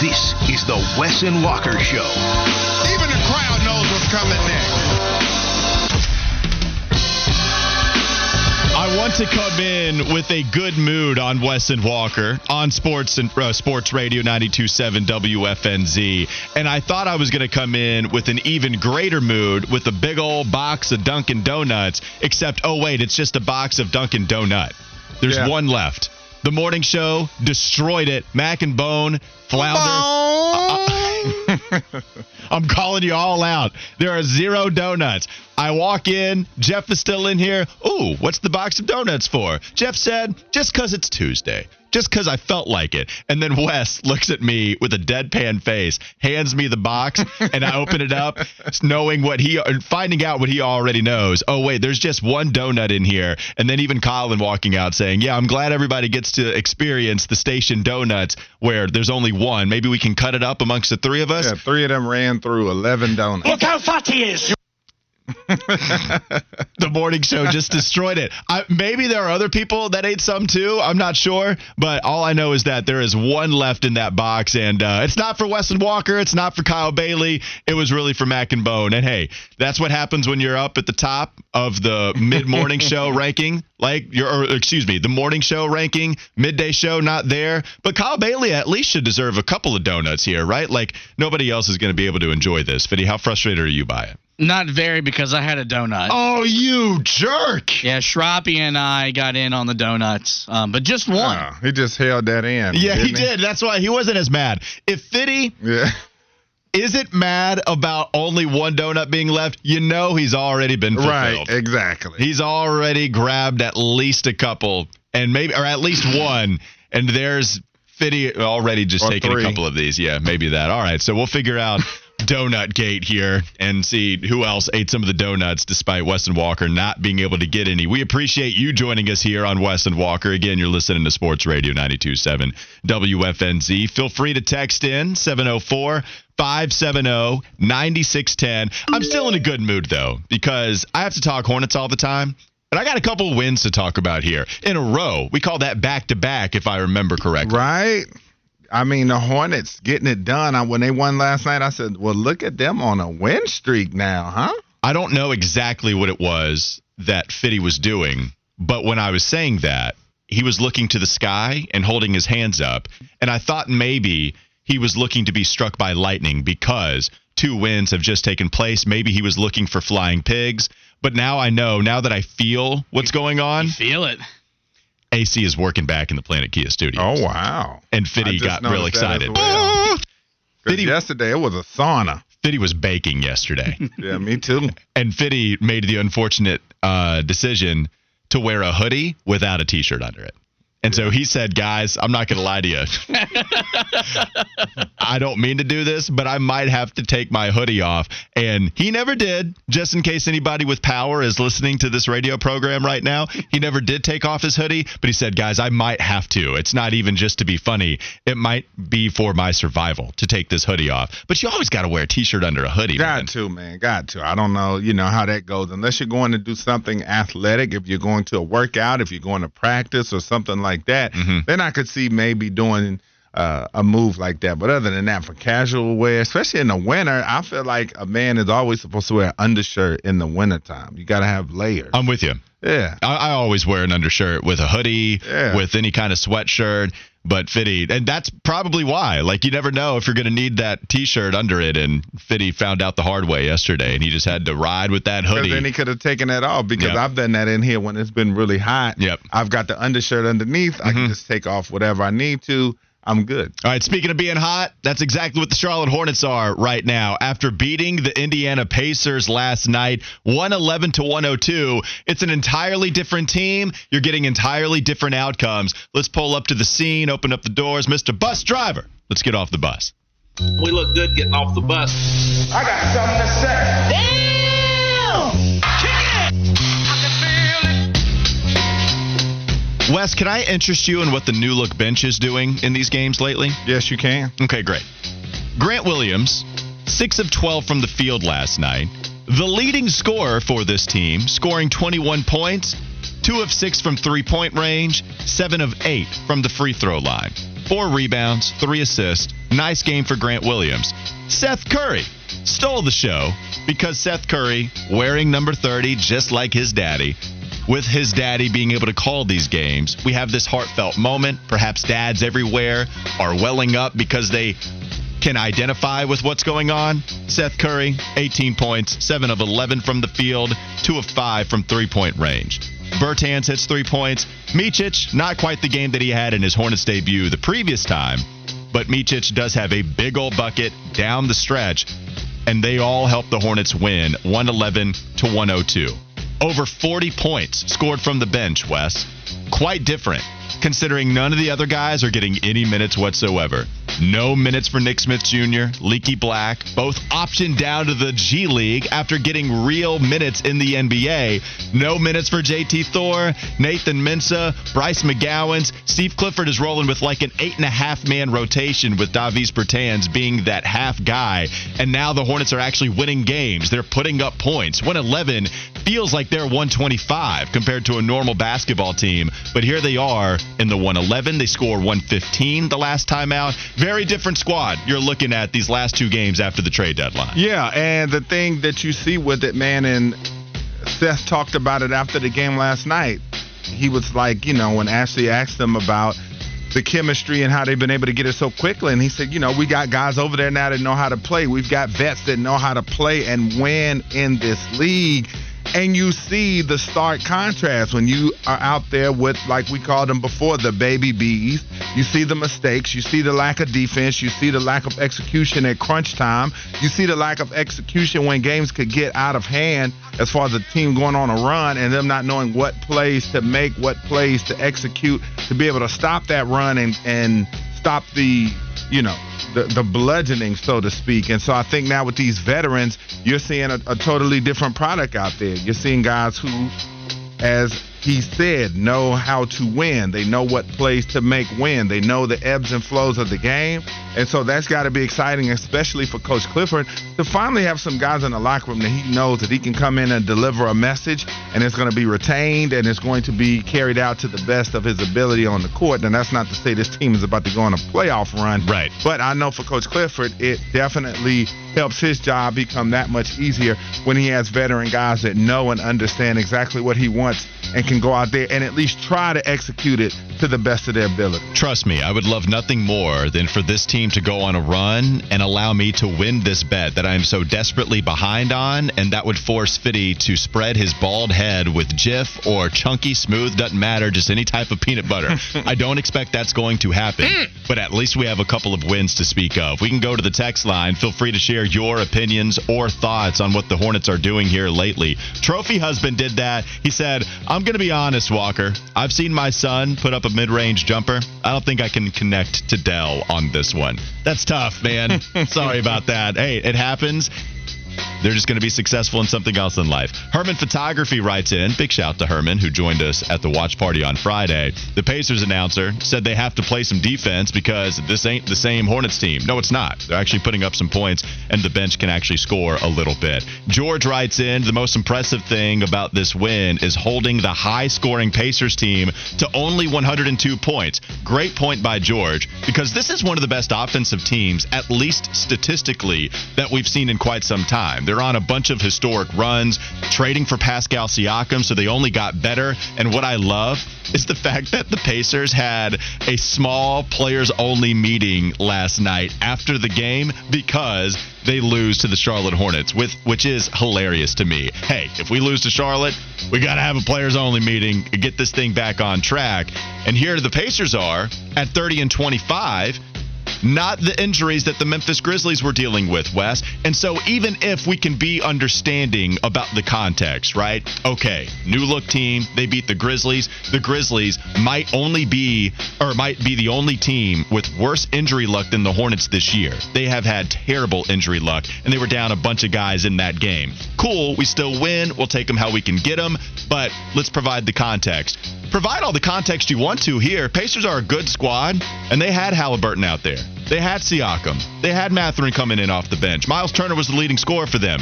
This is the Wesson Walker Show. Even the crowd knows what's coming next. I want to come in with a good mood on Wesson Walker on Sports and uh, Sports Radio 92.7 WFNZ, and I thought I was going to come in with an even greater mood with a big old box of Dunkin' Donuts. Except, oh wait, it's just a box of Dunkin' Donut. There's Yeah. one left. The morning show destroyed it. Mac and Bone, Flounder. I'm calling you all out. There are zero donuts. I walk in. Jeff is still in here. Ooh, what's the box of donuts for? Jeff said, just because it's Tuesday. Just because I felt like it. And then Wes looks at me with a deadpan face, hands me the box, and I open it up, knowing what he, uh, finding out what he already knows. Oh, wait, there's just one donut in here. And then even Colin walking out saying, Yeah, I'm glad everybody gets to experience the station donuts where there's only one. Maybe we can cut it up amongst the three of us. Yeah, three of them ran through 11 donuts. Look how fat he is. the morning show just destroyed it. I, maybe there are other people that ate some too. I'm not sure, but all I know is that there is one left in that box, and uh, it's not for Weston Walker. It's not for Kyle Bailey. It was really for Mac and Bone. And hey, that's what happens when you're up at the top of the mid morning show ranking. Like your, or excuse me, the morning show ranking, midday show not there. But Kyle Bailey at least should deserve a couple of donuts here, right? Like nobody else is going to be able to enjoy this. Fiddy, how frustrated are you by it? Not very because I had a donut. Oh, you jerk! Yeah, Shroppy and I got in on the donuts, um, but just one. Oh, he just held that in. Yeah, he didn't did. That's why he wasn't as mad. If Fitty Yeah. isn't mad about only one donut being left, you know he's already been fulfilled. Right, exactly. He's already grabbed at least a couple, and maybe or at least one, and there's Fitty already just Or taking three. a couple of these. Yeah, maybe that. All right, so we'll figure out. Donut Gate here and see who else ate some of the donuts despite Weston Walker not being able to get any. We appreciate you joining us here on Weston Walker. Again, you're listening to Sports Radio 927 WFNZ. Feel free to text in 704 570 9610. I'm still in a good mood though because I have to talk Hornets all the time. And I got a couple wins to talk about here in a row. We call that back to back, if I remember correctly. Right? I mean, the Hornets getting it done. I, when they won last night, I said, well, look at them on a win streak now, huh? I don't know exactly what it was that Fitty was doing, but when I was saying that, he was looking to the sky and holding his hands up. And I thought maybe he was looking to be struck by lightning because two wins have just taken place. Maybe he was looking for flying pigs. But now I know, now that I feel what's going on, Feel it. AC is working back in the Planet Kia studio. Oh, wow. And Fitty got real noticed that as excited. well. 'Cause Fitty- yesterday it was a sauna. Fitty was baking yesterday. Yeah, me too. and Fitty made the unfortunate uh, decision to wear a hoodie without a t-shirt under it. And so he said, guys, I'm not going to lie to you. I don't mean to do this, but I might have to take my hoodie off. And he never did, just in case anybody with power is listening to this radio program right now. He never did take off his hoodie, but he said, guys, I might have to. It's not even just to be funny. It might be for my survival to take this hoodie off. But you always got to wear a t-shirt under a hoodie. man. Got to, man. Got to. I don't know, you know, how that goes. Unless you're going to do something athletic, if you're going to a workout, if you're going to practice or something like that, Mhm. then I could see maybe doing uh, a move like that. But other than that, for casual wear, especially in the winter, I feel like a man is always supposed to wear an undershirt in the wintertime. You got to have layers. I'm with you. yeah. I, I always wear an undershirt with a hoodie, Yeah. with any kind of sweatshirt. But Fitty, and that's probably why. Like you never know if you're going to need that T-shirt under it. And Fitty found out the hard way yesterday, and he just had to ride with that hoodie. then he could have taken that off because Yep. I've done that in here when it's been really hot. Yep. I've got the undershirt underneath. I Mhm. can just take off whatever I need to. I'm good. All right, speaking of being hot, that's exactly what the Charlotte Hornets are right now. After beating the Indiana Pacers last night, 111 to 102, it's an entirely different team. You're getting entirely different outcomes. Let's pull up to the scene, open up the doors. Mr. Bus Driver, let's get off the bus. We look good getting off the bus. I got something to say. Wes, can I interest you in what the new look bench is doing in these games lately? Yes, you can. Okay, great. Grant Williams, 6 of 12 from the field last night. The leading scorer for this team, scoring 21 points, 2 of 6 from three point range, 7 of 8 from the free throw line. 4 rebounds, 3 assists. Nice game for Grant Williams. Seth Curry stole the show because Seth Curry, wearing number 30 just like his daddy, with his daddy being able to call these games, we have this heartfelt moment. Perhaps dads everywhere are welling up because they can identify with what's going on. Seth Curry, 18 points, 7 of 11 from the field, 2 of 5 from three point range. Bertans hits three points. Micic, not quite the game that he had in his Hornets debut the previous time, but Micic does have a big old bucket down the stretch, and they all help the Hornets win 111 to 102. Over 40 points scored from the bench, Wes. Quite different, considering none of the other guys are getting any minutes whatsoever. No minutes for Nick Smith Jr., Leaky Black, both optioned down to the G League after getting real minutes in the NBA. No minutes for JT Thor, Nathan Mensah, Bryce McGowans. Steve Clifford is rolling with like an eight and a half man rotation with Davis Bertans being that half guy. And now the Hornets are actually winning games. They're putting up points. 111 feels like they're 125 compared to a normal basketball team. But here they are in the 111. They score 115 the last time out. Very different squad you're looking at these last two games after the trade deadline. Yeah, and the thing that you see with it, man, and Seth talked about it after the game last night. He was like, you know, when Ashley asked him about the chemistry and how they've been able to get it so quickly, and he said, you know, we got guys over there now that know how to play. We've got vets that know how to play and win in this league. And you see the stark contrast when you are out there with, like we called them before, the baby bees. You see the mistakes. You see the lack of defense. You see the lack of execution at crunch time. You see the lack of execution when games could get out of hand as far as the team going on a run and them not knowing what plays to make, what plays to execute to be able to stop that run and, and stop the, you know, the, the bludgeoning, so to speak. And so I think now with these veterans, you're seeing a, a totally different product out there. You're seeing guys who, as he said, know how to win. They know what plays to make win. They know the ebbs and flows of the game. And so that's got to be exciting, especially for Coach Clifford, to finally have some guys in the locker room that he knows that he can come in and deliver a message and it's going to be retained and it's going to be carried out to the best of his ability on the court. And that's not to say this team is about to go on a playoff run. Right. But I know for Coach Clifford, it definitely helps his job become that much easier when he has veteran guys that know and understand exactly what he wants and can go out there and at least try to execute it to the best of their ability. Trust me, I would love nothing more than for this team to go on a run and allow me to win this bet that I am so desperately behind on, and that would force Fitty to spread his bald head with Jif or chunky smooth, doesn't matter, just any type of peanut butter. I don't expect that's going to happen, hmm. but at least we have a couple of wins to speak of. We can go to the text line. Feel free to share your opinions or thoughts on what the Hornets are doing here lately. Trophy Husband did that. He said, I'm going to be honest, Walker. I've seen my son put up a mid range jumper. I don't think I can connect to Dell on this one. That's tough, man. Sorry about that. Hey, it happens. They're just going to be successful in something else in life. Herman Photography writes in. Big shout to Herman, who joined us at the watch party on Friday. The Pacers announcer said they have to play some defense because this ain't the same Hornets team. No, it's not. They're actually putting up some points, and the bench can actually score a little bit. George writes in. The most impressive thing about this win is holding the high scoring Pacers team to only 102 points. Great point by George because this is one of the best offensive teams, at least statistically, that we've seen in quite some time. They're on a bunch of historic runs, trading for Pascal Siakam, so they only got better. And what I love is the fact that the Pacers had a small players only meeting last night after the game because they lose to the Charlotte Hornets, with which is hilarious to me. Hey, if we lose to Charlotte, we got to have a players only meeting, get this thing back on track. And here the Pacers are at 30 and 25 not the injuries that the Memphis Grizzlies were dealing with, Wes. And so even if we can be understanding about the context, right? Okay, new look team, they beat the Grizzlies. The Grizzlies might only be or might be the only team with worse injury luck than the Hornets this year. They have had terrible injury luck and they were down a bunch of guys in that game. Cool, we still win. We'll take them how we can get them, but let's provide the context. Provide all the context you want to here. Pacers are a good squad, and they had Halliburton out there. They had Siakam. They had Mathurin coming in off the bench. Miles Turner was the leading scorer for them.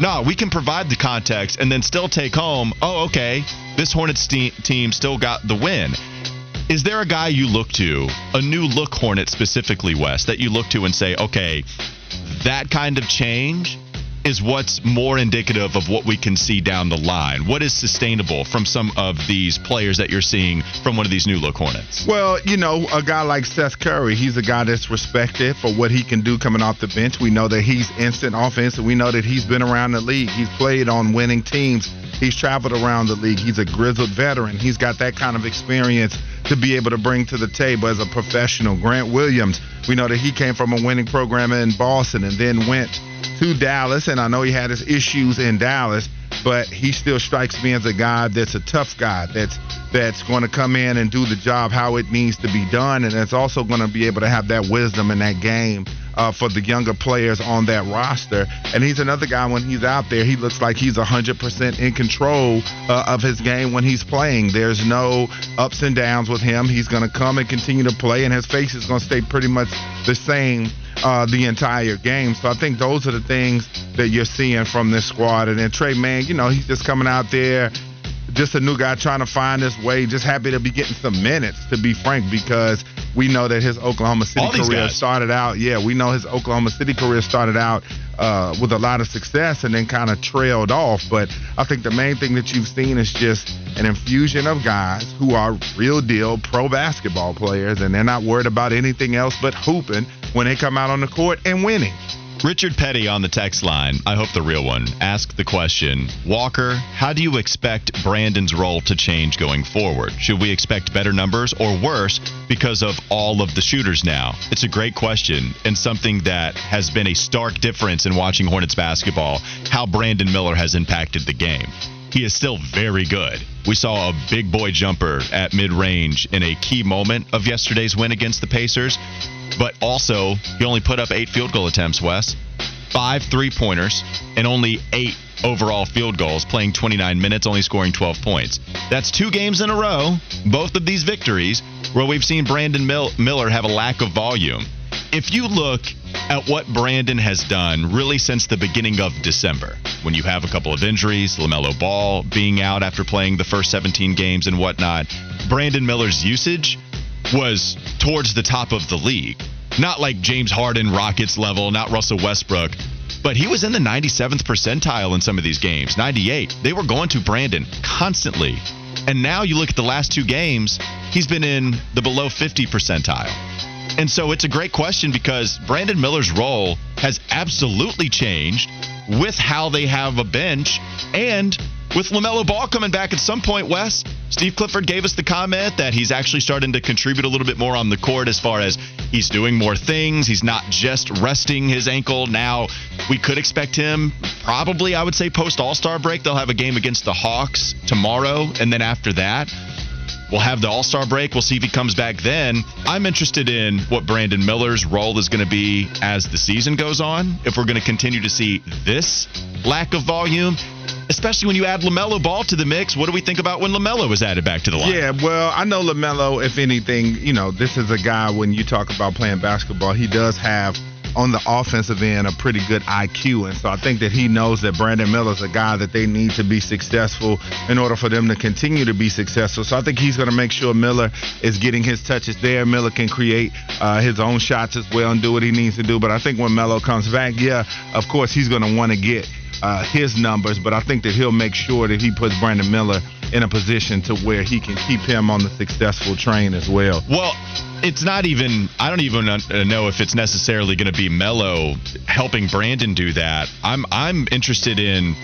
No, we can provide the context and then still take home, oh, okay, this Hornets te- team still got the win. Is there a guy you look to, a new look Hornet specifically, Wes, that you look to and say, okay, that kind of change is what's more indicative of what we can see down the line? What is sustainable from some of these players that you're seeing from one of these new look Hornets? Well, you know, a guy like Seth Curry, he's a guy that's respected for what he can do coming off the bench. We know that he's instant offense, and we know that he's been around the league. He's played on winning teams. He's traveled around the league. He's a grizzled veteran. He's got that kind of experience to be able to bring to the table as a professional. Grant Williams, we know that he came from a winning program in Boston and then went to Dallas, and I know he had his issues in Dallas, but he still strikes me as a guy that's a tough guy that's that's going to come in and do the job how it needs to be done, and that's also going to be able to have that wisdom in that game. Uh, for the younger players on that roster. And he's another guy when he's out there, he looks like he's 100% in control uh, of his game when he's playing. There's no ups and downs with him. He's going to come and continue to play, and his face is going to stay pretty much the same uh, the entire game. So I think those are the things that you're seeing from this squad. And then Tre, Mann, you know, he's just coming out there, just a new guy trying to find his way, just happy to be getting some minutes, to be frank, because we know that his Oklahoma City career guys. started out. Yeah, we know his Oklahoma City career started out uh, with a lot of success and then kind of trailed off. But I think the main thing that you've seen is just an infusion of guys who are real deal pro basketball players, and they're not worried about anything else but hooping when they come out on the court and winning. Richard Petty on the text line, I hope the real one, asked the question Walker, how do you expect Brandon's role to change going forward? Should we expect better numbers or worse because of all of the shooters now? It's a great question and something that has been a stark difference in watching Hornets basketball, how Brandon Miller has impacted the game. He is still very good. We saw a big boy jumper at mid range in a key moment of yesterday's win against the Pacers, but also he only put up eight field goal attempts, Wes. Five three pointers and only eight overall field goals, playing 29 minutes, only scoring 12 points. That's two games in a row, both of these victories, where we've seen Brandon Mil- Miller have a lack of volume. If you look at what Brandon has done really since the beginning of December, when you have a couple of injuries, LaMelo Ball being out after playing the first 17 games and whatnot, Brandon Miller's usage was towards the top of the league. Not like James Harden, Rockets level, not Russell Westbrook, but he was in the 97th percentile in some of these games, 98. They were going to Brandon constantly. And now you look at the last two games, he's been in the below 50 percentile. And so it's a great question because Brandon Miller's role has absolutely changed with how they have a bench and with LaMelo Ball coming back at some point, Wes. Steve Clifford gave us the comment that he's actually starting to contribute a little bit more on the court as far as he's doing more things. He's not just resting his ankle. Now, we could expect him probably, I would say, post All Star break. They'll have a game against the Hawks tomorrow. And then after that, We'll have the All Star break. We'll see if he comes back then. I'm interested in what Brandon Miller's role is going to be as the season goes on. If we're going to continue to see this lack of volume, especially when you add LaMelo Ball to the mix. What do we think about when LaMelo is added back to the line? Yeah, well, I know LaMelo, if anything, you know, this is a guy when you talk about playing basketball, he does have on the offensive end a pretty good IQ. And so I think that he knows that Brandon Miller is a guy that they need to be successful in order for them to continue to be successful. So I think he's going to make sure Miller is getting his touches there. Miller can create uh, his own shots as well and do what he needs to do. But I think when Melo comes back, yeah, of course, he's going to want to get uh, his numbers, but I think that he'll make sure that he puts Brandon Miller in a position to where he can keep him on the successful train as well. Well, it's not even. I don't even uh, know if it's necessarily going to be Melo helping Brandon do that. I'm I'm interested in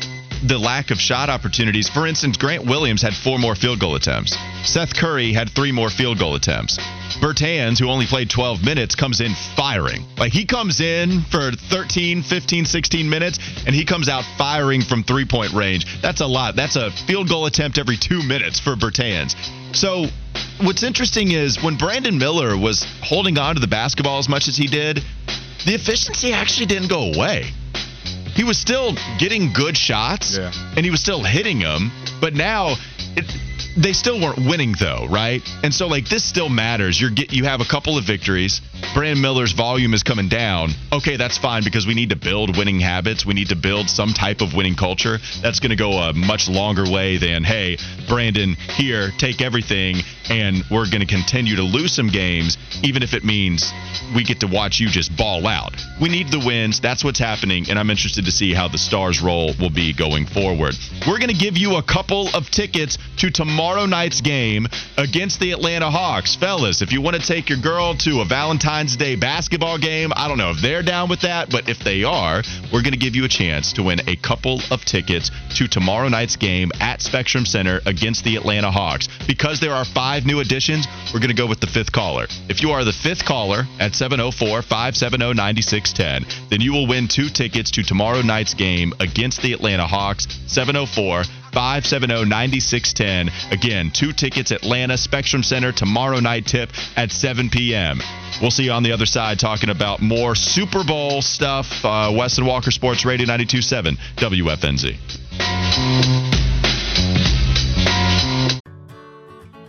the lack of shot opportunities. For instance, Grant Williams had four more field goal attempts. Seth Curry had three more field goal attempts. Bertans, who only played 12 minutes, comes in firing. Like he comes in for 13, 15, 16 minutes, and he comes out firing from three point range. That's a lot. That's a field goal attempt every two minutes for Bertans. So what's interesting is when Brandon Miller was holding on to the basketball as much as he did, the efficiency actually didn't go away. He was still getting good shots, Yeah. and he was still hitting them. But now, it, they still weren't winning though, right? And so like this still matters. You're get you have a couple of victories. Brandon Miller's volume is coming down. Okay, that's fine because we need to build winning habits. We need to build some type of winning culture. That's going to go a much longer way than hey, Brandon, here, take everything and we're going to continue to lose some games even if it means we get to watch you just ball out. We need the wins. That's what's happening and I'm interested to see how the Stars role will be going forward. We're going to give you a couple of tickets to tomorrow night's game against the Atlanta Hawks. Fellas, if you want to take your girl to a Valentine's Day basketball game, I don't know if they're down with that, but if they are, we're going to give you a chance to win a couple of tickets to tomorrow night's game at Spectrum Center against the Atlanta Hawks. Because there are five new additions, we're going to go with the fifth caller. If you are the fifth caller at 704 570 9610, then you will win two tickets to tomorrow night's game against the Atlanta Hawks. 704 570 9610. Again, two tickets, Atlanta Spectrum Center, tomorrow night tip at 7 p.m. We'll see you on the other side talking about more Super Bowl stuff. Uh, Weston Walker Sports Radio 927 WFNZ.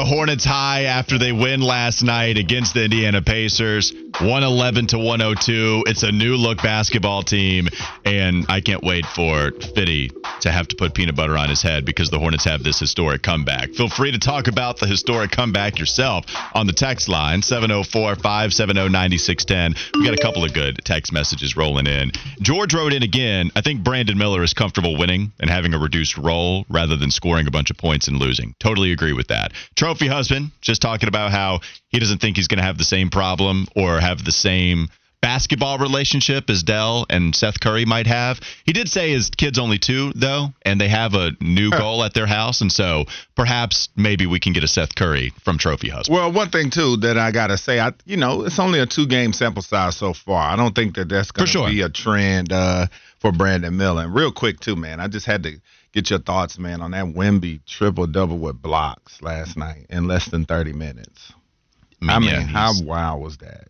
A Hornets high after they win last night against the Indiana Pacers, 111 to 102. It's a new look basketball team, and I can't wait for Fitty to have to put peanut butter on his head because the Hornets have this historic comeback. Feel free to talk about the historic comeback yourself on the text line 704 570 9610. We got a couple of good text messages rolling in. George wrote in again. I think Brandon Miller is comfortable winning and having a reduced role rather than scoring a bunch of points and losing. Totally agree with that. Trophy husband just talking about how he doesn't think he's going to have the same problem or have the same basketball relationship as Dell and Seth Curry might have. He did say his kid's only two though, and they have a new goal at their house, and so perhaps maybe we can get a Seth Curry from Trophy husband. Well, one thing too that I gotta say, I you know, it's only a two game sample size so far. I don't think that that's gonna sure. be a trend uh, for Brandon Miller. And real quick too, man, I just had to get your thoughts, man, on that Wemby triple double with blocks last night in less than thirty minutes. I mean, yeah, how wild was that?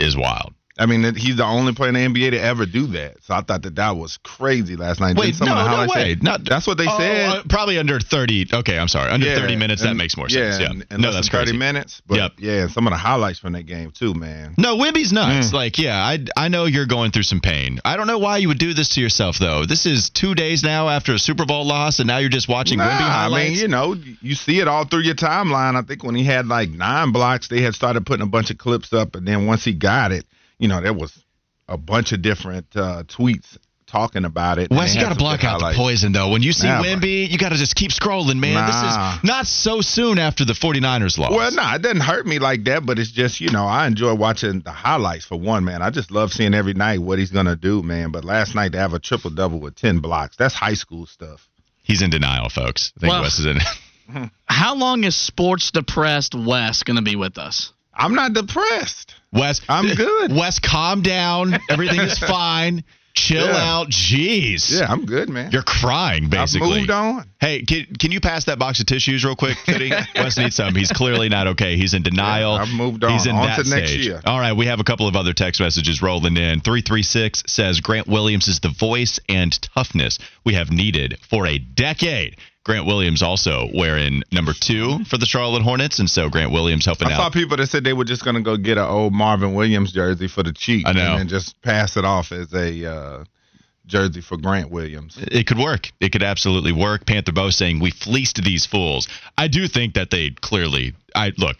is wild. I mean, he's the only player in the NBA to ever do that. So I thought that that was crazy last night. Wait, Didn't some of no, no highlights way. say- Not, That's what they Oh, said. uh, probably under 30. Okay, I'm sorry. Under 30 minutes, that makes more sense. Yeah. and- and no, that's 30 crazy. minutes. But Yep. yeah, and some of the highlights from that game too, man. No, Wemby's nuts. Mm. Like, yeah, I I know you're going through some pain. I don't know why you would do this to yourself though. This is two days now after a Super Bowl loss, and now you're just watching Nah, Wemby I mean, you know, you see it all through your timeline. I think when he had like nine blocks, they had started putting a bunch of clips up, and then once he got it, you know, there was a bunch of different uh, tweets talking about it. Wes, you got to block good out the poison though. When you see Nah, Wemby, you got to just keep scrolling, man. Nah. This is not so soon after the 49ers loss. Well, no, it doesn't hurt me like that, but it's just, you know, I enjoy watching the highlights for one, man. I just love seeing every night what he's going to do, man. But last night to have a triple double with 10 blocks, that's high school stuff. He's in denial, folks. I think Well- Wes is in. How long is sports depressed Wes going to be with us? I'm not depressed. Wes, I'm good. Wes, calm down. Everything is fine. Chill Yeah. out. Jeez. Yeah, I'm good, man. You're crying, basically. I've moved on. Hey, can, can you pass that box of tissues real quick? Wes needs some. He's clearly not okay. He's in denial. Yeah, I've moved on. He's in On that to next stage. year. All right, we have a couple of other text messages rolling in. 336 says Grant Williams is the voice and toughness we have needed for a decade. Grant Williams also wearing number two for the Charlotte Hornets, and so Grant Williams helping out. I saw people that said they were just going to go get an old Marvin Williams jersey for the cheap I know. and then just pass it off as a uh, jersey for Grant Williams. It could work. It could absolutely work. Panther Bo saying we fleeced these fools. I do think that they clearly. I look.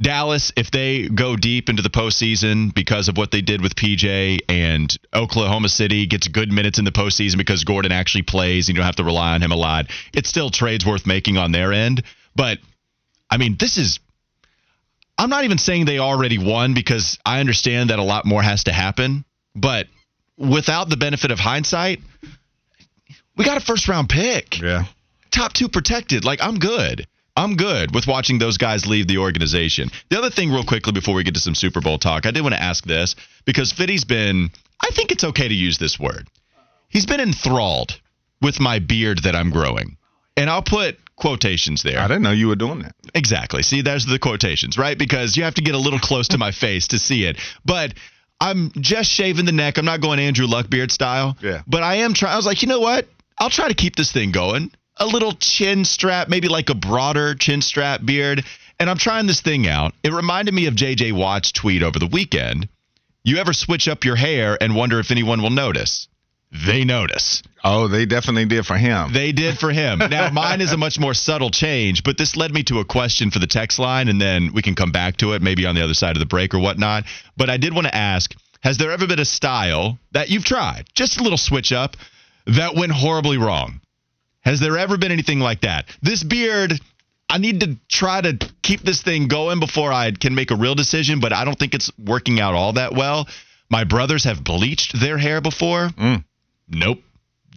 Dallas, if they go deep into the postseason because of what they did with PJ, and Oklahoma City gets good minutes in the postseason because Gordon actually plays, and you don't have to rely on him a lot, it's still trades worth making on their end. But, I mean, this is. I'm not even saying they already won because I understand that a lot more has to happen. But without the benefit of hindsight, we got a first round pick. Yeah. Top two protected. Like, I'm good. I'm good with watching those guys leave the organization. The other thing, real quickly, before we get to some Super Bowl talk, I did want to ask this because Fitty's been, I think it's okay to use this word. He's been enthralled with my beard that I'm growing. And I'll put quotations there. I didn't know you were doing that. Exactly. See, there's the quotations, right? Because you have to get a little close to my face to see it. But I'm just shaving the neck. I'm not going Andrew Luckbeard style. Yeah. But I am trying. I was like, you know what? I'll try to keep this thing going. A little chin strap, maybe like a broader chin strap beard. And I'm trying this thing out. It reminded me of JJ Watt's tweet over the weekend. You ever switch up your hair and wonder if anyone will notice? They notice. Oh, they definitely did for him. They did for him. Now, mine is a much more subtle change, but this led me to a question for the text line, and then we can come back to it maybe on the other side of the break or whatnot. But I did want to ask Has there ever been a style that you've tried, just a little switch up, that went horribly wrong? Has there ever been anything like that? This beard. I need to try to keep this thing going before I can make a real decision, but I don't think it's working out all that well. My brothers have bleached their hair before. Mm. Nope.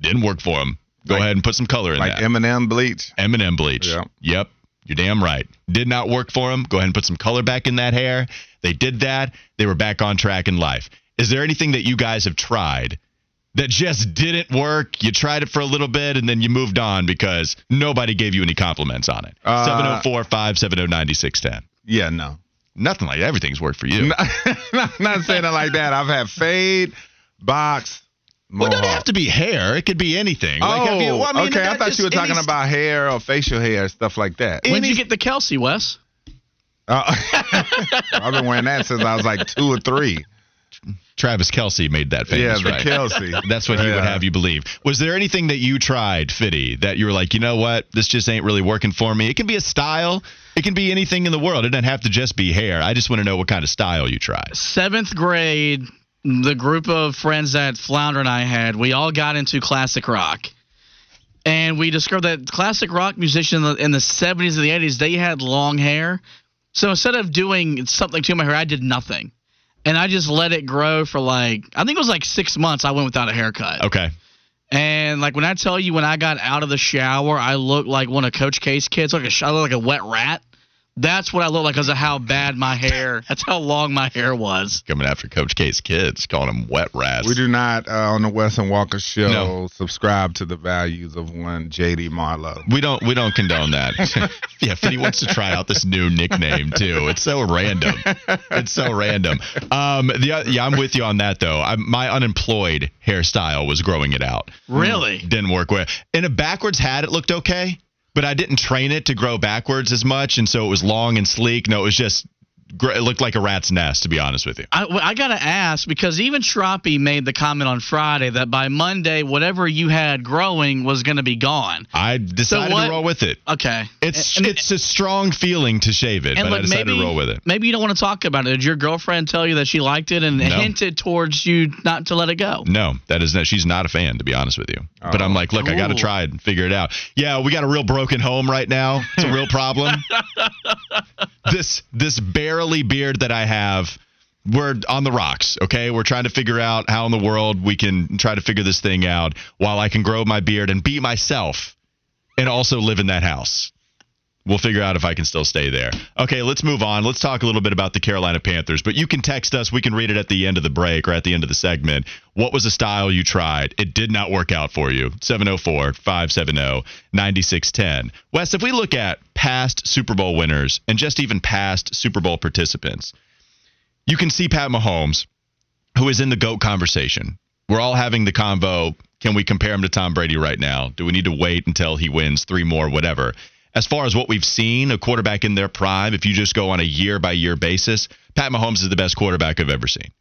Didn't work for them. Go Like- ahead and put some color in like that. Eminem bleach. M&M bleach. Yeah. Yep. You're damn right. Did not work for them. Go ahead and put some color back in that hair. They did that. They were back on track in life. Is there anything that you guys have tried that just didn't work? You tried it for a little bit and then you moved on because nobody gave you any compliments on it. Uh, 704 570 9610. Yeah, no. Nothing like everything's worked for you. not, not- saying it like that. I've had fade, box, Well, it doesn't have to be hair. It could be anything. Oh, Like, you- well, I mean, okay. I thought you were talking any- about hair or facial hair, stuff like that. When'd Any- you get the Kelce, Wes? Uh, I've been wearing that since I was like two or three. Travis Kelce made that Yeah, famous, the right? Kelsey. That's what he would have you believe. Was there anything that you tried, Fitty, that you were like, you know what, this just ain't really working for me? It can be a style. It can be anything in the world. It doesn't have to just be hair. I just want to know what kind of style you tried. Seventh grade, the group of friends that Flounder and I had, we all got into classic rock. And we discovered that classic rock musicians in the, in the 70s and the 80s, they had long hair. So instead of doing something to my hair, I did nothing. And I just let it grow for like, I think it was like six months I went without a haircut. Okay. And like when I tell you, when I got out of the shower, I looked like one of Coach K's kids, like a I looked like a wet rat. That's what I look like because of how bad my hair. That's how long my hair was. Coming after Coach K's kids, calling them wet rats. We do not, uh, on the Weston Walker show, No. subscribe to the values of one JD Marlowe. We don't we don't condone that. yeah, Fitty wants to try out this new nickname too. It's so random. It's so random. Um, the yeah, I'm with you on that though. i my unemployed hairstyle was growing it out. Really? Didn't work well. In a backwards hat, it looked okay, but I didn't train it to grow backwards as much, and so it was long and sleek. No, it was just it looked like a rat's nest, to be honest with you. I, I gotta ask because even Troppy made the comment on Friday that by Monday, whatever you had growing was gonna be gone. I decided what- to roll with it. Okay. It's And- it's a strong feeling to shave it, and but I decided maybe to roll with it. maybe you don't want to talk about it. Did your girlfriend tell you that she liked it and No. hinted towards you not to let it go? No, that is not. She's not a fan, to be honest with you. But I'm oh. like, look, I got to Ooh. try and figure it out. Yeah, we got a real broken home right now. It's a real problem. this this barely beard that I have, we're on the rocks. Okay, we're trying to figure out how in the world we can try to figure this thing out while I can grow my beard and be myself, and also live in that house. We'll figure out if I can still stay there. Okay, let's move on. Let's talk a little bit about the Carolina Panthers. But you can text us. We can read it at the end of the break or at the end of the segment. What was the style you tried? It did not work out for you. 704 570 9610. Wes, if we look at past Super Bowl winners and just even past Super Bowl participants, you can see Pat Mahomes, who is in the GOAT conversation. We're all having the convo. Can we compare him to Tom Brady right now? Do we need to wait until he wins three more, whatever? As far as what we've seen, a quarterback in their prime, if you just go on a year by year basis, Pat Mahomes is the best quarterback I've ever seen.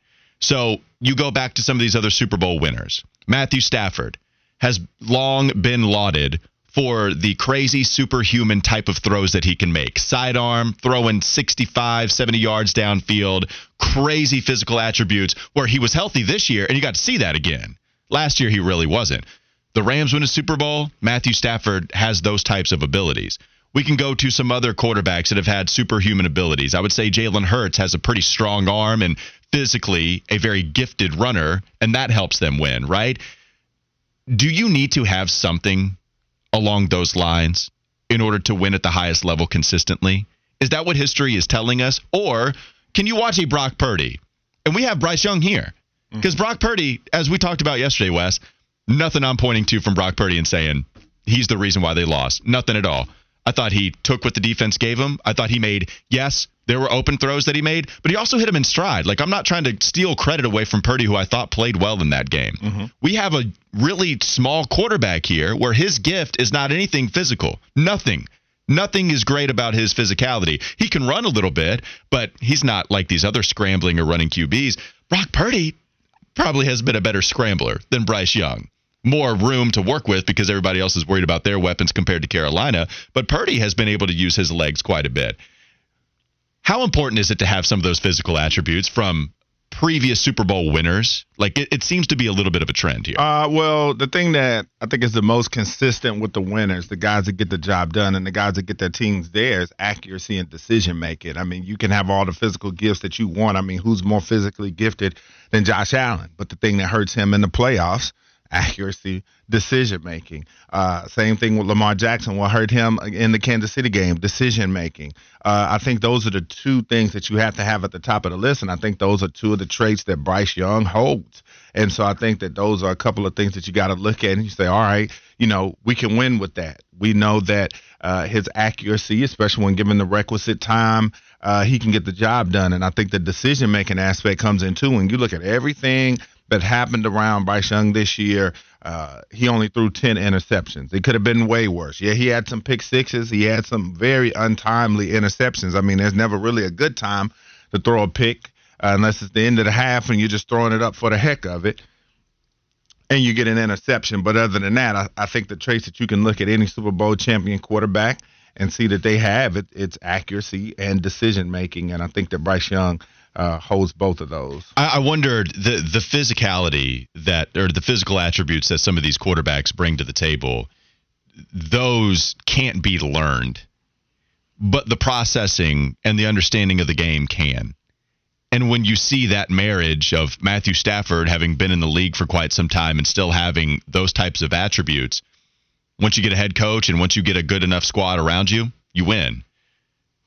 So you go back to some of these other Super Bowl winners. Matthew Stafford has long been lauded for the crazy superhuman type of throws that he can make. Sidearm, throwing 65, 70 yards downfield, crazy physical attributes where he was healthy this year, and you got to see that again. Last year, he really wasn't. The Rams win a Super Bowl. Matthew Stafford has those types of abilities. We can go to some other quarterbacks that have had superhuman abilities. I would say Jalen Hurts has a pretty strong arm and physically a very gifted runner, and that helps them win, right? Do you need to have something along those lines in order to win at the highest level consistently? Is that what history is telling us? Or can you watch a Brock Purdy? And we have Bryce Young here. Mm-hmm. Because Brock Purdy, as we talked about yesterday, Wes, nothing I'm pointing to from Brock Purdy and saying he's the reason why they lost. Nothing at all. I thought he took what the defense gave him. I thought he made, yes, there were open throws that he made, but he also hit him in stride. Like, I'm not trying to steal credit away from Purdy, who I thought played well in that game. Mm-hmm. We have a really small quarterback here where his gift is not anything physical. Nothing. Nothing is great about his physicality. He can run a little bit, but he's not like these other scrambling or running QBs. Brock Purdy probably has been a better scrambler than Bryce Young. More room to work with because everybody else is worried about their weapons compared to Carolina. But Purdy has been able to use his legs quite a bit. How important is it to have some of those physical attributes from previous Super Bowl winners? Like it, it seems to be a little bit of a trend here. Uh, well, the thing that I think is the most consistent with the winners, the guys that get the job done, and the guys that get their teams there is accuracy and decision making. I mean, you can have all the physical gifts that you want. I mean, who's more physically gifted than Josh Allen? But the thing that hurts him in the playoffs, accuracy, decision making. Uh, same thing with Lamar Jackson. What hurt him in the Kansas City game, decision making. Uh, I think those are the two things that you have to have at the top of the list, and I think those are two of the traits that Bryce Young holds. And so I think that those are a couple of things that you got to look at and you say, all right, you know, we can win with that. We know that uh, his accuracy, especially when given the requisite time, uh, he can get the job done. And I think the decision making aspect comes in too. When you look at everything that happened around Bryce Young this year, uh, he only threw 10 interceptions. It could have been way worse. Yeah, he had some pick sixes. He had some very untimely interceptions. I mean, there's never really a good time to throw a pick uh, unless it's the end of the half and you're just throwing it up for the heck of it and you get an interception. But other than that, I, I think the traits that you can look at any Super Bowl champion quarterback and see that they have it, it's accuracy and decision making. And I think that Bryce Young uh, holds both of those. I, I wondered the the physicality that or the physical attributes that some of these quarterbacks bring to the table. Those can't be learned, but the processing and the understanding of the game can. And when you see that marriage of Matthew Stafford having been in the league for quite some time and still having those types of attributes, once you get a head coach and once you get a good enough squad around you, you win.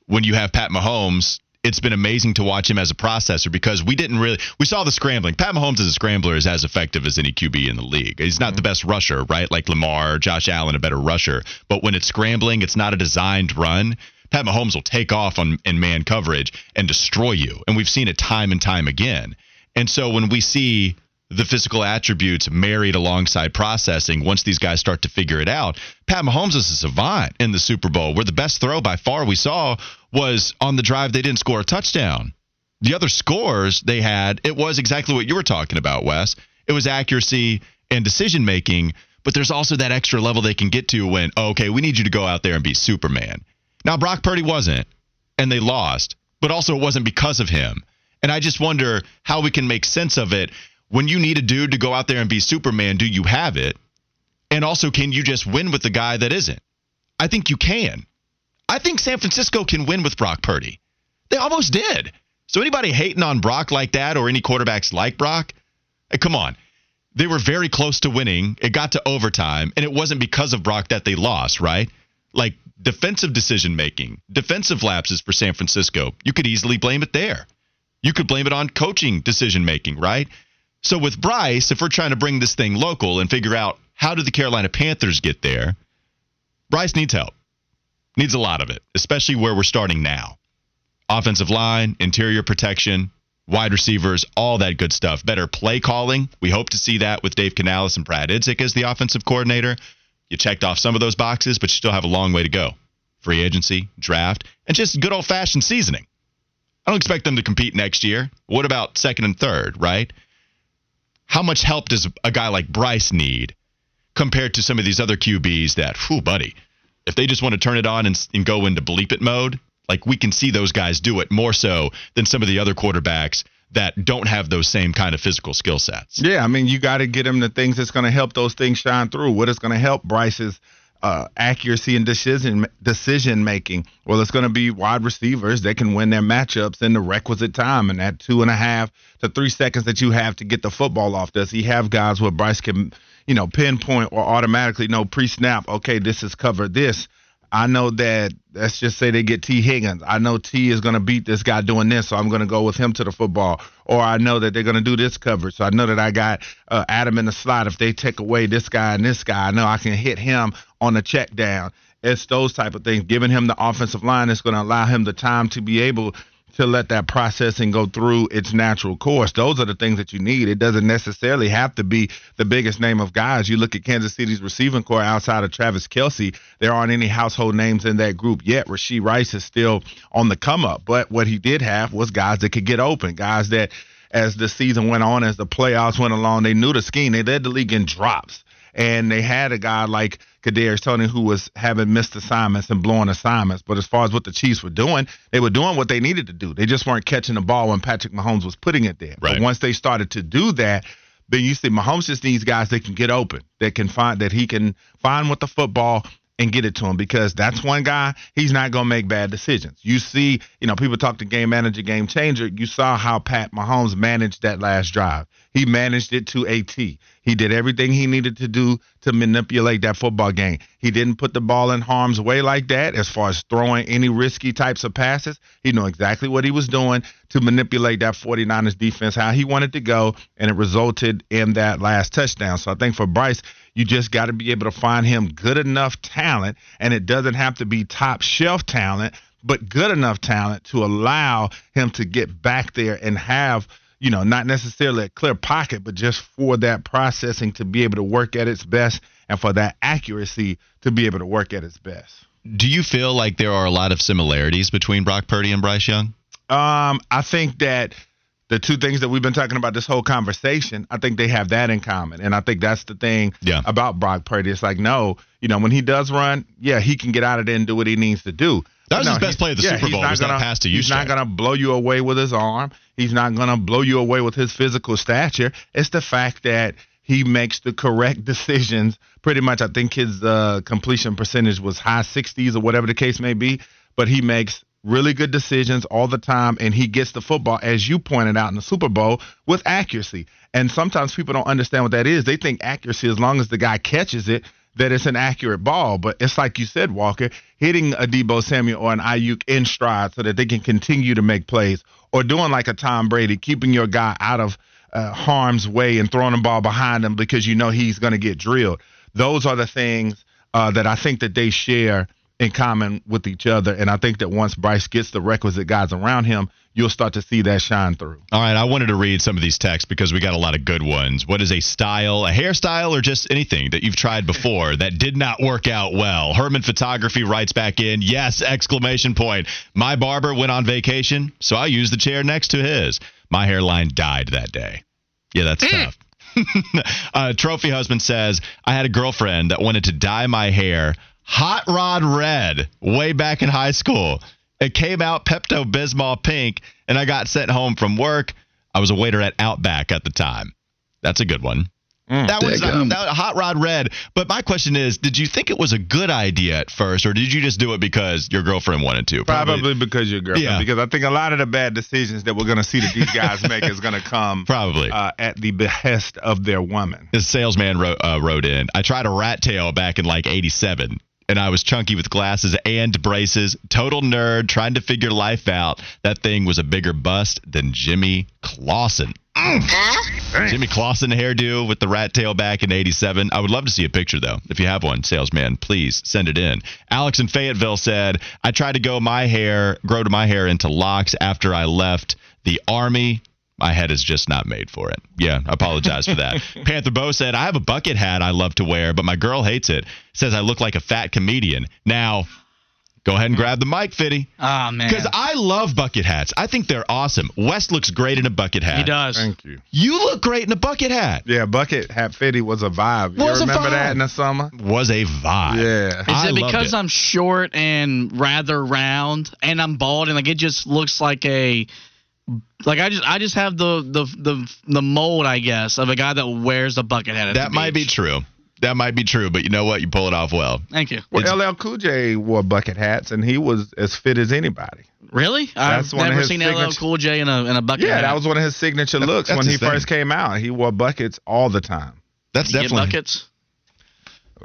When you have Pat Mahomes, it's been amazing to watch him as a processor because we didn't really we saw the scrambling. Pat Mahomes as a scrambler is as effective as any QB in the league. He's not the mm-hmm. best rusher, right? Like Lamar, Josh Allen, a better rusher. But when it's scrambling, it's not a designed run. Pat Mahomes will take off on in man coverage and destroy you. And we've seen it time and time again. And so when we see the physical attributes married alongside processing, once these guys start to figure it out, Pat Mahomes is a savant in the Super Bowl, where the best throw by far we saw was on the drive they didn't score a touchdown. The other scores they had, it was exactly what you were talking about, Wes. It was accuracy and decision making, but there's also that extra level they can get to when, oh, okay, we need you to go out there and be Superman. Now, Brock Purdy wasn't, and they lost, but also it wasn't because of him. And I just wonder how we can make sense of it. When you need a dude to go out there and be Superman, do you have it? And also, can you just win with the guy that isn't? I think you can. I think San Francisco can win with Brock Purdy. They almost did. So anybody hating on Brock like that or any quarterbacks like Brock, hey, come on. They were very close to winning. It got to overtime, and it wasn't because of Brock that they lost, right? Like defensive decision making, defensive lapses for San Francisco. You could easily blame it there. You could blame it on coaching decision making, right? So with Bryce, if we're trying to bring this thing local and figure out how did the Carolina Panthers get there, Bryce needs help. Needs a lot of it, especially where we're starting now. Offensive line, interior protection, wide receivers, all that good stuff. Better play calling. We hope to see that with Dave Canales and Brad Idzik as the offensive coordinator. You checked off some of those boxes, but you still have a long way to go. Free agency, draft, and just good old fashioned seasoning. I don't expect them to compete next year. What about second and third, right? How much help does a guy like Bryce need compared to some of these other QBs that, whew, buddy, if they just want to turn it on and, and go into bleep it mode, like we can see those guys do it more so than some of the other quarterbacks that don't have those same kind of physical skill sets. Yeah, I mean, you got to get them the things that's going to help those things shine through. What is going to help Bryce's uh, accuracy and decision decision making? Well, it's going to be wide receivers that can win their matchups in the requisite time, and that two and a half to three seconds that you have to get the football off. Does he have guys where Bryce can, you know, pinpoint or automatically know pre-snap? Okay, this is covered. This. I know that let's just say they get Tee Higgins. I know T is going to beat this guy doing this, so I'm going to go with him to the football. Or I know that they're going to do this coverage, so I know that I got uh, Adam in the slot. If they take away this guy and this guy, I know I can hit him on the check down. It's those type of things. Giving him the offensive line is going to allow him the time to be able to let that processing go through its natural course. Those are the things that you need. It doesn't necessarily have to be the biggest name of guys. You look at Kansas City's receiving corps outside of Travis Kelce, there aren't any household names in that group yet. Rashee Rice is still on the come up, but what he did have was guys that could get open, guys that as the season went on, as the playoffs went along, they knew the scheme. They led the league in drops. And they had a guy like Kadarius Toney who was having missed assignments and blowing assignments. But as far as what the Chiefs were doing, they were doing what they needed to do. They just weren't catching the ball when Patrick Mahomes was putting it there. Right. But once they started to do that, then you see Mahomes just needs guys that can get open, that can find that he can find with the football and get it to him because that's one guy he's not going to make bad decisions. You see, you know, people talk to game manager, game changer. You saw how Pat Mahomes managed that last drive. He managed it to a T. He did everything he needed to do to manipulate that football game. He didn't put the ball in harm's way like that as far as throwing any risky types of passes. He knew exactly what he was doing to manipulate that 49ers defense, how he wanted to go, and it resulted in that last touchdown. So I think for Bryce, you just got to be able to find him good enough talent, and it doesn't have to be top shelf talent, but good enough talent to allow him to get back there and have you know, not necessarily a clear pocket, but just for that processing to be able to work at its best and for that accuracy to be able to work at its best. Do you feel like there are a lot of similarities between Brock Purdy and Bryce Young? Um, I think that the two things that we've been talking about this whole conversation, I think they have that in common. And I think that's the thing Yeah. about Brock Purdy. It's like, no, you know, when he does run, yeah, he can get out of there and do what he needs to do. That was No, his best play of the yeah, Super he's Bowl, not was gonna- pass to He's not going to blow you away with his arm. He's not going to blow you away with his physical stature. It's the fact that he makes the correct decisions. Pretty much, I think his uh, completion percentage was high 60s or whatever the case may be, but he makes really good decisions all the time and he gets the football as you pointed out in the Super Bowl with accuracy. And sometimes people don't understand what that is. They think accuracy as long as the guy catches it that it's an accurate ball, but it's like you said, Walker, hitting a Deebo Samuel or an Aiyuk in stride so that they can continue to make plays, or doing like a Tom Brady, keeping your guy out of uh, harm's way and throwing the ball behind him because you know he's going to get drilled. Those are the things uh, that I think that they share in common with each other, and I think that once Bryce gets the requisite guys around him, you'll start to see that shine through. All right, I wanted to read some of these texts because we got a lot of good ones. What is a style, a hairstyle, or just anything that you've tried before that did not work out well? Herman Photography writes back in, yes, exclamation point. My barber went on vacation, so I used the chair next to his. My hairline died that day. Yeah, that's tough. uh, Trophy Husband says, I had a girlfriend that wanted to dye my hair hot rod red way back in high school. It came out Pepto Bismol pink, and I got sent home from work. I was a waiter at Outback at the time. That's a good one. that was that, hot rod red. But my question is, did you think it was a good idea at first, or did you just do it because your girlfriend wanted to? Probably because your girlfriend. Yeah. Because I think a lot of the bad decisions that we're going to see that these guys make is going to come Probably. uh, at the behest of their woman. This salesman wrote, uh, wrote in, I tried a rat tail back in like 87. And I was chunky with glasses and braces. Total nerd, trying to figure life out. That thing was a bigger bust than Jimmy Clausen. Mm. Jimmy Clausen hairdo with the rat tail back in 87. I would love to see a picture, though. If you have one, salesman, please send it in. Alex in Fayetteville said, I tried to go my hair, grow to my hair into locks after I left the Army. My head is just not made for it. Yeah, I apologize for that. Panther Bo said, I have a bucket hat I love to wear, but my girl hates it. Says I look like a fat comedian. Now, go ahead and grab the mic, Fitty. Ah man, Because I love bucket hats. I think they're awesome. Wes looks great in a bucket hat. he does. Thank you. You look great in a bucket hat. Yeah, bucket hat fitty was a vibe. You Was a remember vibe. that in the summer? Was a vibe. Yeah. Is I it loved because it. I'm short and rather round and I'm bald and like it just looks like a like I just I just have the the the the mold I guess of a guy that wears a bucket hat. At That the might be true. That might be true, but you know what? You pull it off well. Thank you. Well, It's- LL Cool J wore bucket hats, and he was as fit as anybody. Really? That's I've one of never his seen LL signature- Cool J in a in a bucket Yeah, hat. that was one of his signature looks that's when he his thing. first came out. He wore buckets all the time. That's You get definitely. buckets.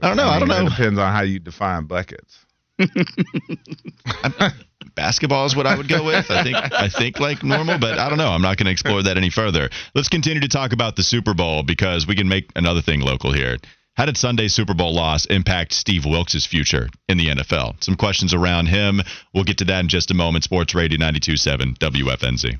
I don't know. I don't mean, know. It depends on how you define buckets. Basketball is what I would go with. I think I think like normal, but I don't know. I'm not going to explore that any further. Let's continue to talk about the Super Bowl because we can make another thing local here. How did Sunday's Super Bowl loss impact Steve Wilks' future in the NFL? Some questions around him. We'll get to that in just a moment. Sports Radio 92.7 WFNZ.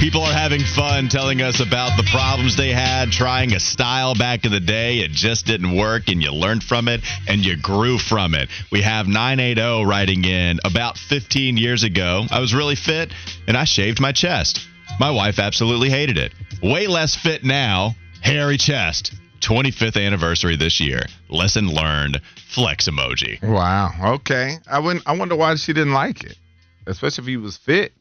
People are having fun telling us about the problems they had trying a style back in the day. It just didn't work, and you learned from it and you grew from it. We have 980 writing in about 15 years ago. I was really fit and I shaved my chest. My wife absolutely hated it. Way less fit now, hairy chest. 25th anniversary this year. Lesson learned. Flex emoji. Wow. Okay. I wouldn't. I wonder why she didn't like it, especially if he was fit.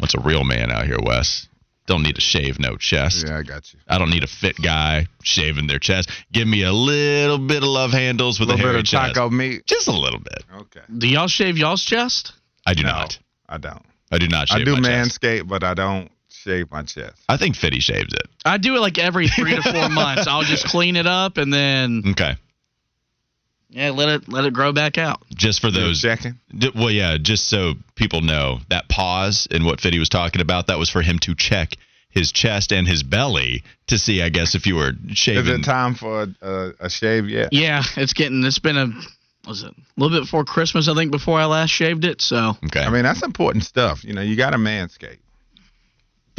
What's a real man out here, Wes? Don't need to shave no chest. Yeah, I got you. I don't need a fit guy shaving their chest. Give me a little bit of love handles with a little hairy bit of chest. taco meat. Just a little bit. Okay. Do y'all shave y'all's chest? I do No, not. I don't. I do not shave my chest. I do my chest. manscape, but I don't shave my chest. I think Fitty shaves it. I do it like every three to four months. I'll just clean it up and then Okay. Yeah, let it let it grow back out. Just for those. checking? d- Well, yeah, just so people know that pause in what Fitty was talking about, that was for him to check his chest and his belly to see, I guess, if you were Is shaving. it time for a, a, a shave yet? Yeah, it's getting. It's been a was it a little bit before Christmas? I think before I last shaved it. So Okay. I mean, that's important stuff. You know, you got to manscape.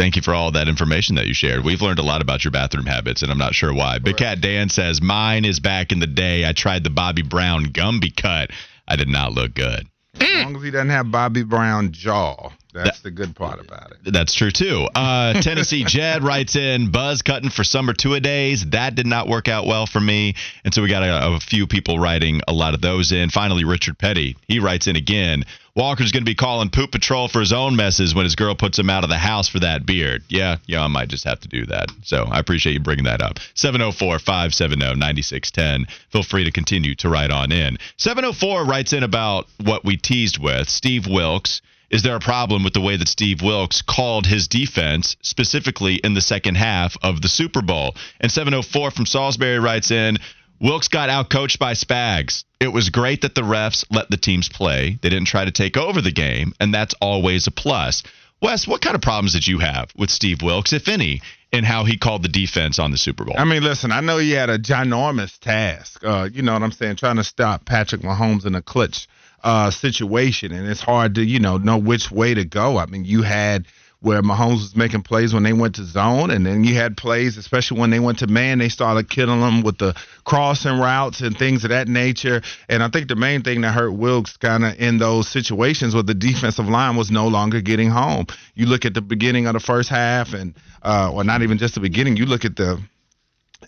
Thank you for all that information that you shared. We've learned a lot about your bathroom habits, and I'm not sure why. Big Cat Dan says, Mine is back in the day. I tried the Bobby Brown Gumby cut. I did not look good. As long as he doesn't have Bobby Brown jaw, that's the good part about it. That's true too. Uh, Tennessee Jed writes in buzz cutting for summer two a days. That did not work out well for me, and so we got a, a few people writing a lot of those in. Finally, Richard Petty he writes in again. Walker's going to be calling poop patrol for his own messes when his girl puts him out of the house for that beard. Yeah, yeah, I might just have to do that. So I appreciate you bringing that up. 704 570 9610. Feel free to continue to write on in. 704 writes in about what we teased with. Steve Wilks. Is there a problem with the way that Steve Wilks called his defense, specifically in the second half of the Super Bowl? And 704 from Salisbury writes in Wilks got outcoached by Spags. It was great that the refs let the teams play. They didn't try to take over the game, and that's always a plus. Wes, what kind of problems did you have with Steve Wilks, if any, in how he called the defense on the Super Bowl. I mean, listen, I know he had a ginormous task. Uh, you know what I'm saying? Trying to stop Patrick Mahomes in a clutch uh, situation, and it's hard to you know know which way to go. I mean, you had where Mahomes was making plays when they went to zone, and then you had plays, especially when they went to man, they started killing them with the crossing routes and things of that nature. And I think the main thing that hurt Wilks kind of in those situations was the defensive line was no longer getting home. You look at the beginning of the first half, and uh, or not even just the beginning. You look at the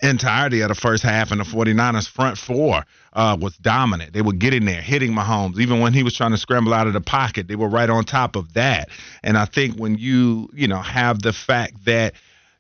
entirety of the first half, and the 49ers front four uh, was dominant. They were getting there, hitting Mahomes. Even when he was trying to scramble out of the pocket, they were right on top of that. And I think when you, you know, have the fact that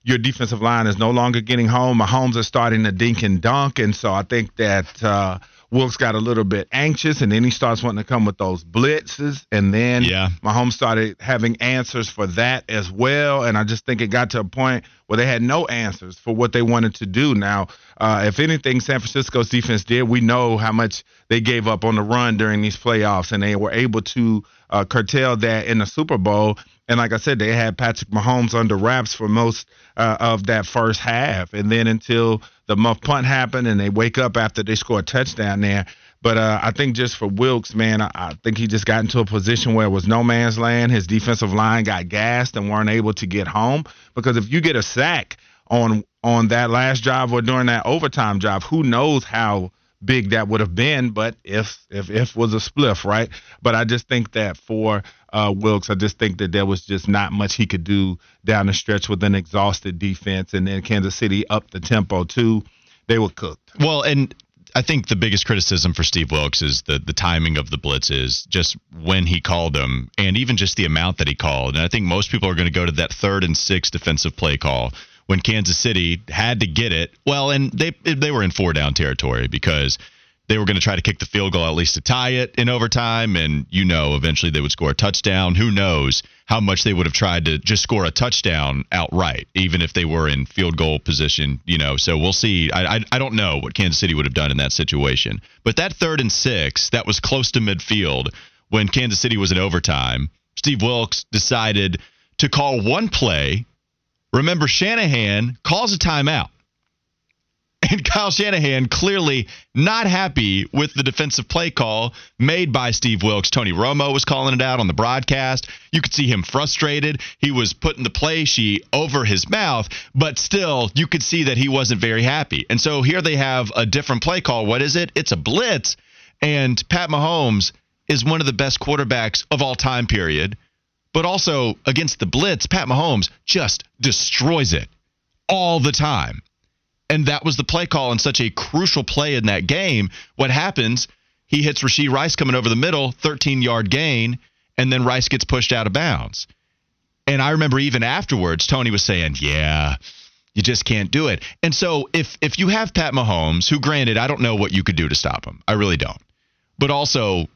your defensive line is no longer getting home, Mahomes is starting to dink and dunk. And so I think that uh, Wilks got a little bit anxious, and then he starts wanting to come with those blitzes, and then Yeah. Mahomes started having answers for that as well. And I just think it got to a point where they had no answers for what they wanted to do. Now, uh, if anything, San Francisco's defense did, we know how much they gave up on the run during these playoffs, and they were able to uh, curtail that in the Super Bowl. And like I said, they had Patrick Mahomes under wraps for most uh, of that first half, and then until the muff punt happened, and they wake up after they score a touchdown there. But uh, I think just for Wilks, man, I, I think he just got into a position where it was no man's land. His defensive line got gassed and weren't able to get home because if you get a sack on on that last drive or during that overtime drive, who knows how big that would have been? But if if if was a spliff, right? But I just think that for uh, Wilks, I just think that there was just not much he could do down the stretch with an exhausted defense, and then Kansas City up the tempo too. They were cooked. Well, and I think the biggest criticism for Steve Wilks is the the timing of the blitzes, just when he called them, and even just the amount that he called. And I think most people are going to go to that third and six defensive play call when Kansas City had to get it. Well, and they they were in four down territory because they were going to try to kick the field goal at least to tie it in overtime, and you know eventually they would score a touchdown. Who knows how much they would have tried to just score a touchdown outright, even if they were in field goal position. You know, so we'll see. I I, I don't know what Kansas City would have done in that situation, but that third and six that was close to midfield when Kansas City was in overtime. Steve Wilks decided to call one play. Remember, Shanahan calls a timeout. And Kyle Shanahan clearly not happy with the defensive play call made by Steve Wilks. Tony Romo was calling it out on the broadcast. You could see him frustrated. He was putting the play sheet over his mouth, but still, you could see that he wasn't very happy. And so here they have a different play call. What is it? It's a blitz. And Pat Mahomes is one of the best quarterbacks of all time, period. But also against the blitz, Pat Mahomes just destroys it all the time. And that was the play call and such a crucial play in that game. What happens? He hits Rashee Rice coming over the middle, 13 yard gain, and then Rice gets pushed out of bounds. And I remember even afterwards, Tony was saying, Yeah, you just can't do it. And so if if you have Pat Mahomes, who granted, I don't know what you could do to stop him. I really don't. But also,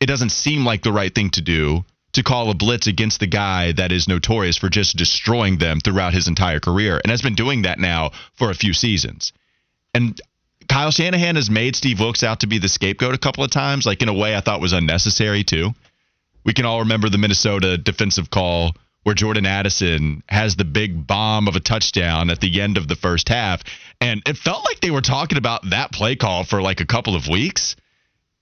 it doesn't seem like the right thing to do to call a blitz against the guy that is notorious for just destroying them throughout his entire career and has been doing that now for a few seasons. And Kyle Shanahan has made Steve Wilks out to be the scapegoat a couple of times, like in a way I thought was unnecessary too. We can all remember the Minnesota defensive call where Jordan Addison has the big bomb of a touchdown at the end of the first half. And it felt like they were talking about that play call for like a couple of weeks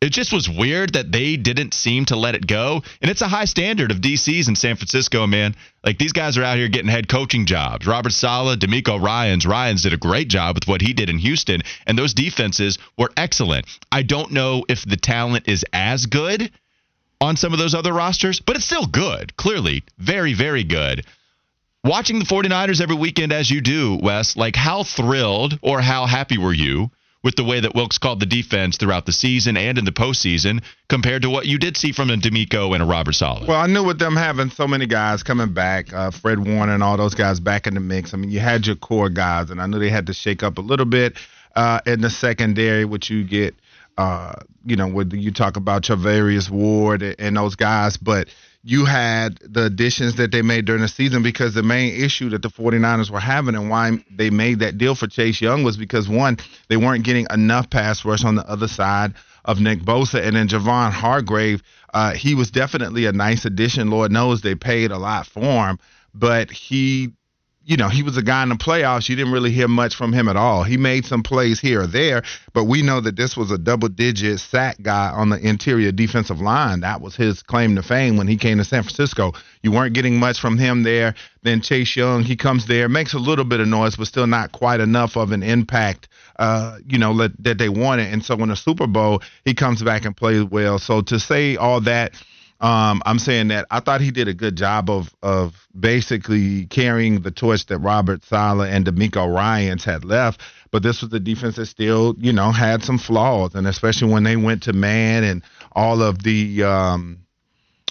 it just was weird that they didn't seem to let it go. And it's a high standard of DCs in San Francisco, man. Like these guys are out here getting head coaching jobs. Robert Saleh, DeMeco Ryans. Ryans did a great job with what he did in Houston, and those defenses were excellent. I don't know if the talent is as good on some of those other rosters, but it's still good. Clearly, very, very good. Watching the 49ers every weekend as you do, Wes, like how thrilled or how happy were you with the way that Wilks called the defense throughout the season and in the postseason compared to what you did see from a DeMeco and a Robert Saleh. Well, I knew with them having so many guys coming back, uh, Fred Warner and all those guys back in the mix. I mean, you had your core guys, and I knew they had to shake up a little bit uh, in the secondary, which you get. Uh, you know, when you talk about Charvarius Ward and those guys, but you had the additions that they made during the season because the main issue that the 49ers were having and why they made that deal for Chase Young was because one, they weren't getting enough pass rush on the other side of Nick Bosa. And then Javon Hargrave, uh, he was definitely a nice addition. Lord knows they paid a lot for him, but he you know, he was a guy in the playoffs. You didn't really hear much from him at all. He made some plays here or there, but we know that this was a double digit sack guy on the interior defensive line. That was his claim to fame when he came to San Francisco. You weren't getting much from him there. Then Chase Young, he comes there, makes a little bit of noise, but still not quite enough of an impact, uh, you know, let, that they wanted. And so in the Super Bowl, he comes back and plays well. So to say all that, um, I'm saying that I thought he did a good job of of basically carrying the torch that Robert Saleh and DeMeco Ryans had left. But this was the defense that still, you know, had some flaws, and especially when they went to man and all of the um,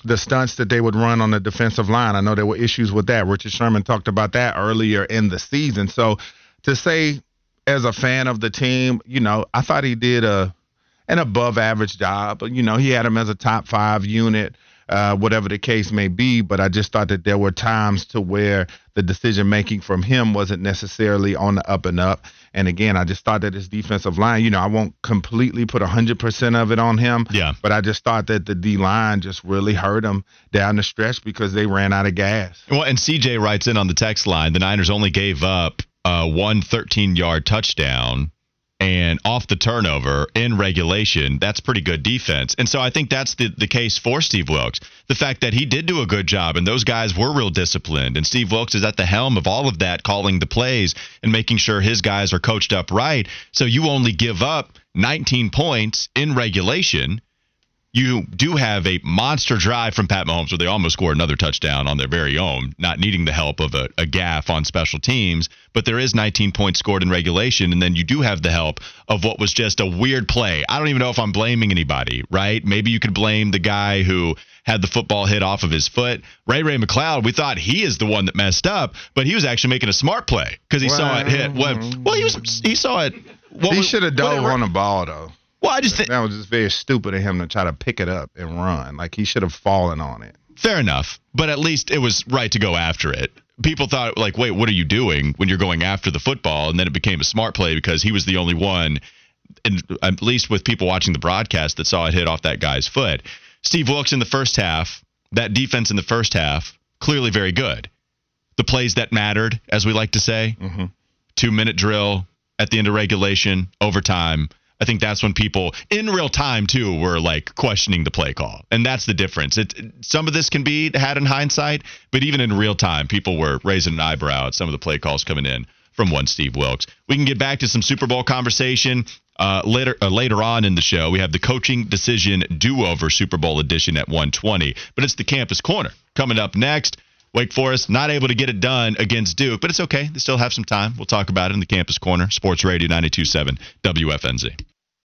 the stunts that they would run on the defensive line. I know there were issues with that. Richard Sherman talked about that earlier in the season. So to say, as a fan of the team, you know, I thought he did a an above average job. You know, he had him as a top five unit, uh, whatever the case may be. But I just thought that there were times to where the decision making from him wasn't necessarily on the up and up. And again, I just thought that his defensive line, you know, I won't completely put 100% of it on him. Yeah. But I just thought that the D line just really hurt him down the stretch because they ran out of gas. Well, and CJ writes in on the text line the Niners only gave up uh, one 13 yard touchdown and off the turnover in regulation, that's pretty good defense. And so I think that's the, the case for Steve Wilks. The fact that he did do a good job and those guys were real disciplined. And Steve Wilks is at the helm of all of that, calling the plays and making sure his guys are coached up right. So you only give up 19 points in regulation you do have a monster drive from Pat Mahomes where they almost score another touchdown on their very own, not needing the help of a, a gaffe on special teams. But there is 19 points scored in regulation, and then you do have the help of what was just a weird play. I don't even know if I'm blaming anybody, right? Maybe you could blame the guy who had the football hit off of his foot. Ray Ray McCloud, we thought he is the one that messed up, but he was actually making a smart play because he saw it hit. Well, well, he was he saw it. What he should have dove on the ball though. Well, I just think That was just very stupid of him to try to pick it up and run. Like he should have fallen on it. Fair enough, but at least it was right to go after it. People thought like, wait, what are you doing when you're going after the football? And then it became a smart play because he was the only one, and at least with people watching the broadcast, that saw it hit off that guy's foot. Steve Wilks in the first half, that defense in the first half, clearly very good. The plays that mattered, as we like to say, mm-hmm. two minute drill at the end of regulation, overtime. I think that's when people in real time too were like questioning the play call, and that's the difference. It, some of this can be had in hindsight, but even in real time, people were raising an eyebrow at some of the play calls coming in from one Steve Wilks. We can get back to some Super Bowl conversation uh, later uh, later on in the show. We have the coaching decision do over Super Bowl edition at 120, but it's the campus corner coming up next. Wake Forest not able to get it done against Duke, but it's okay. They still have some time. We'll talk about it in the campus corner. Sports Radio 927 WFNZ.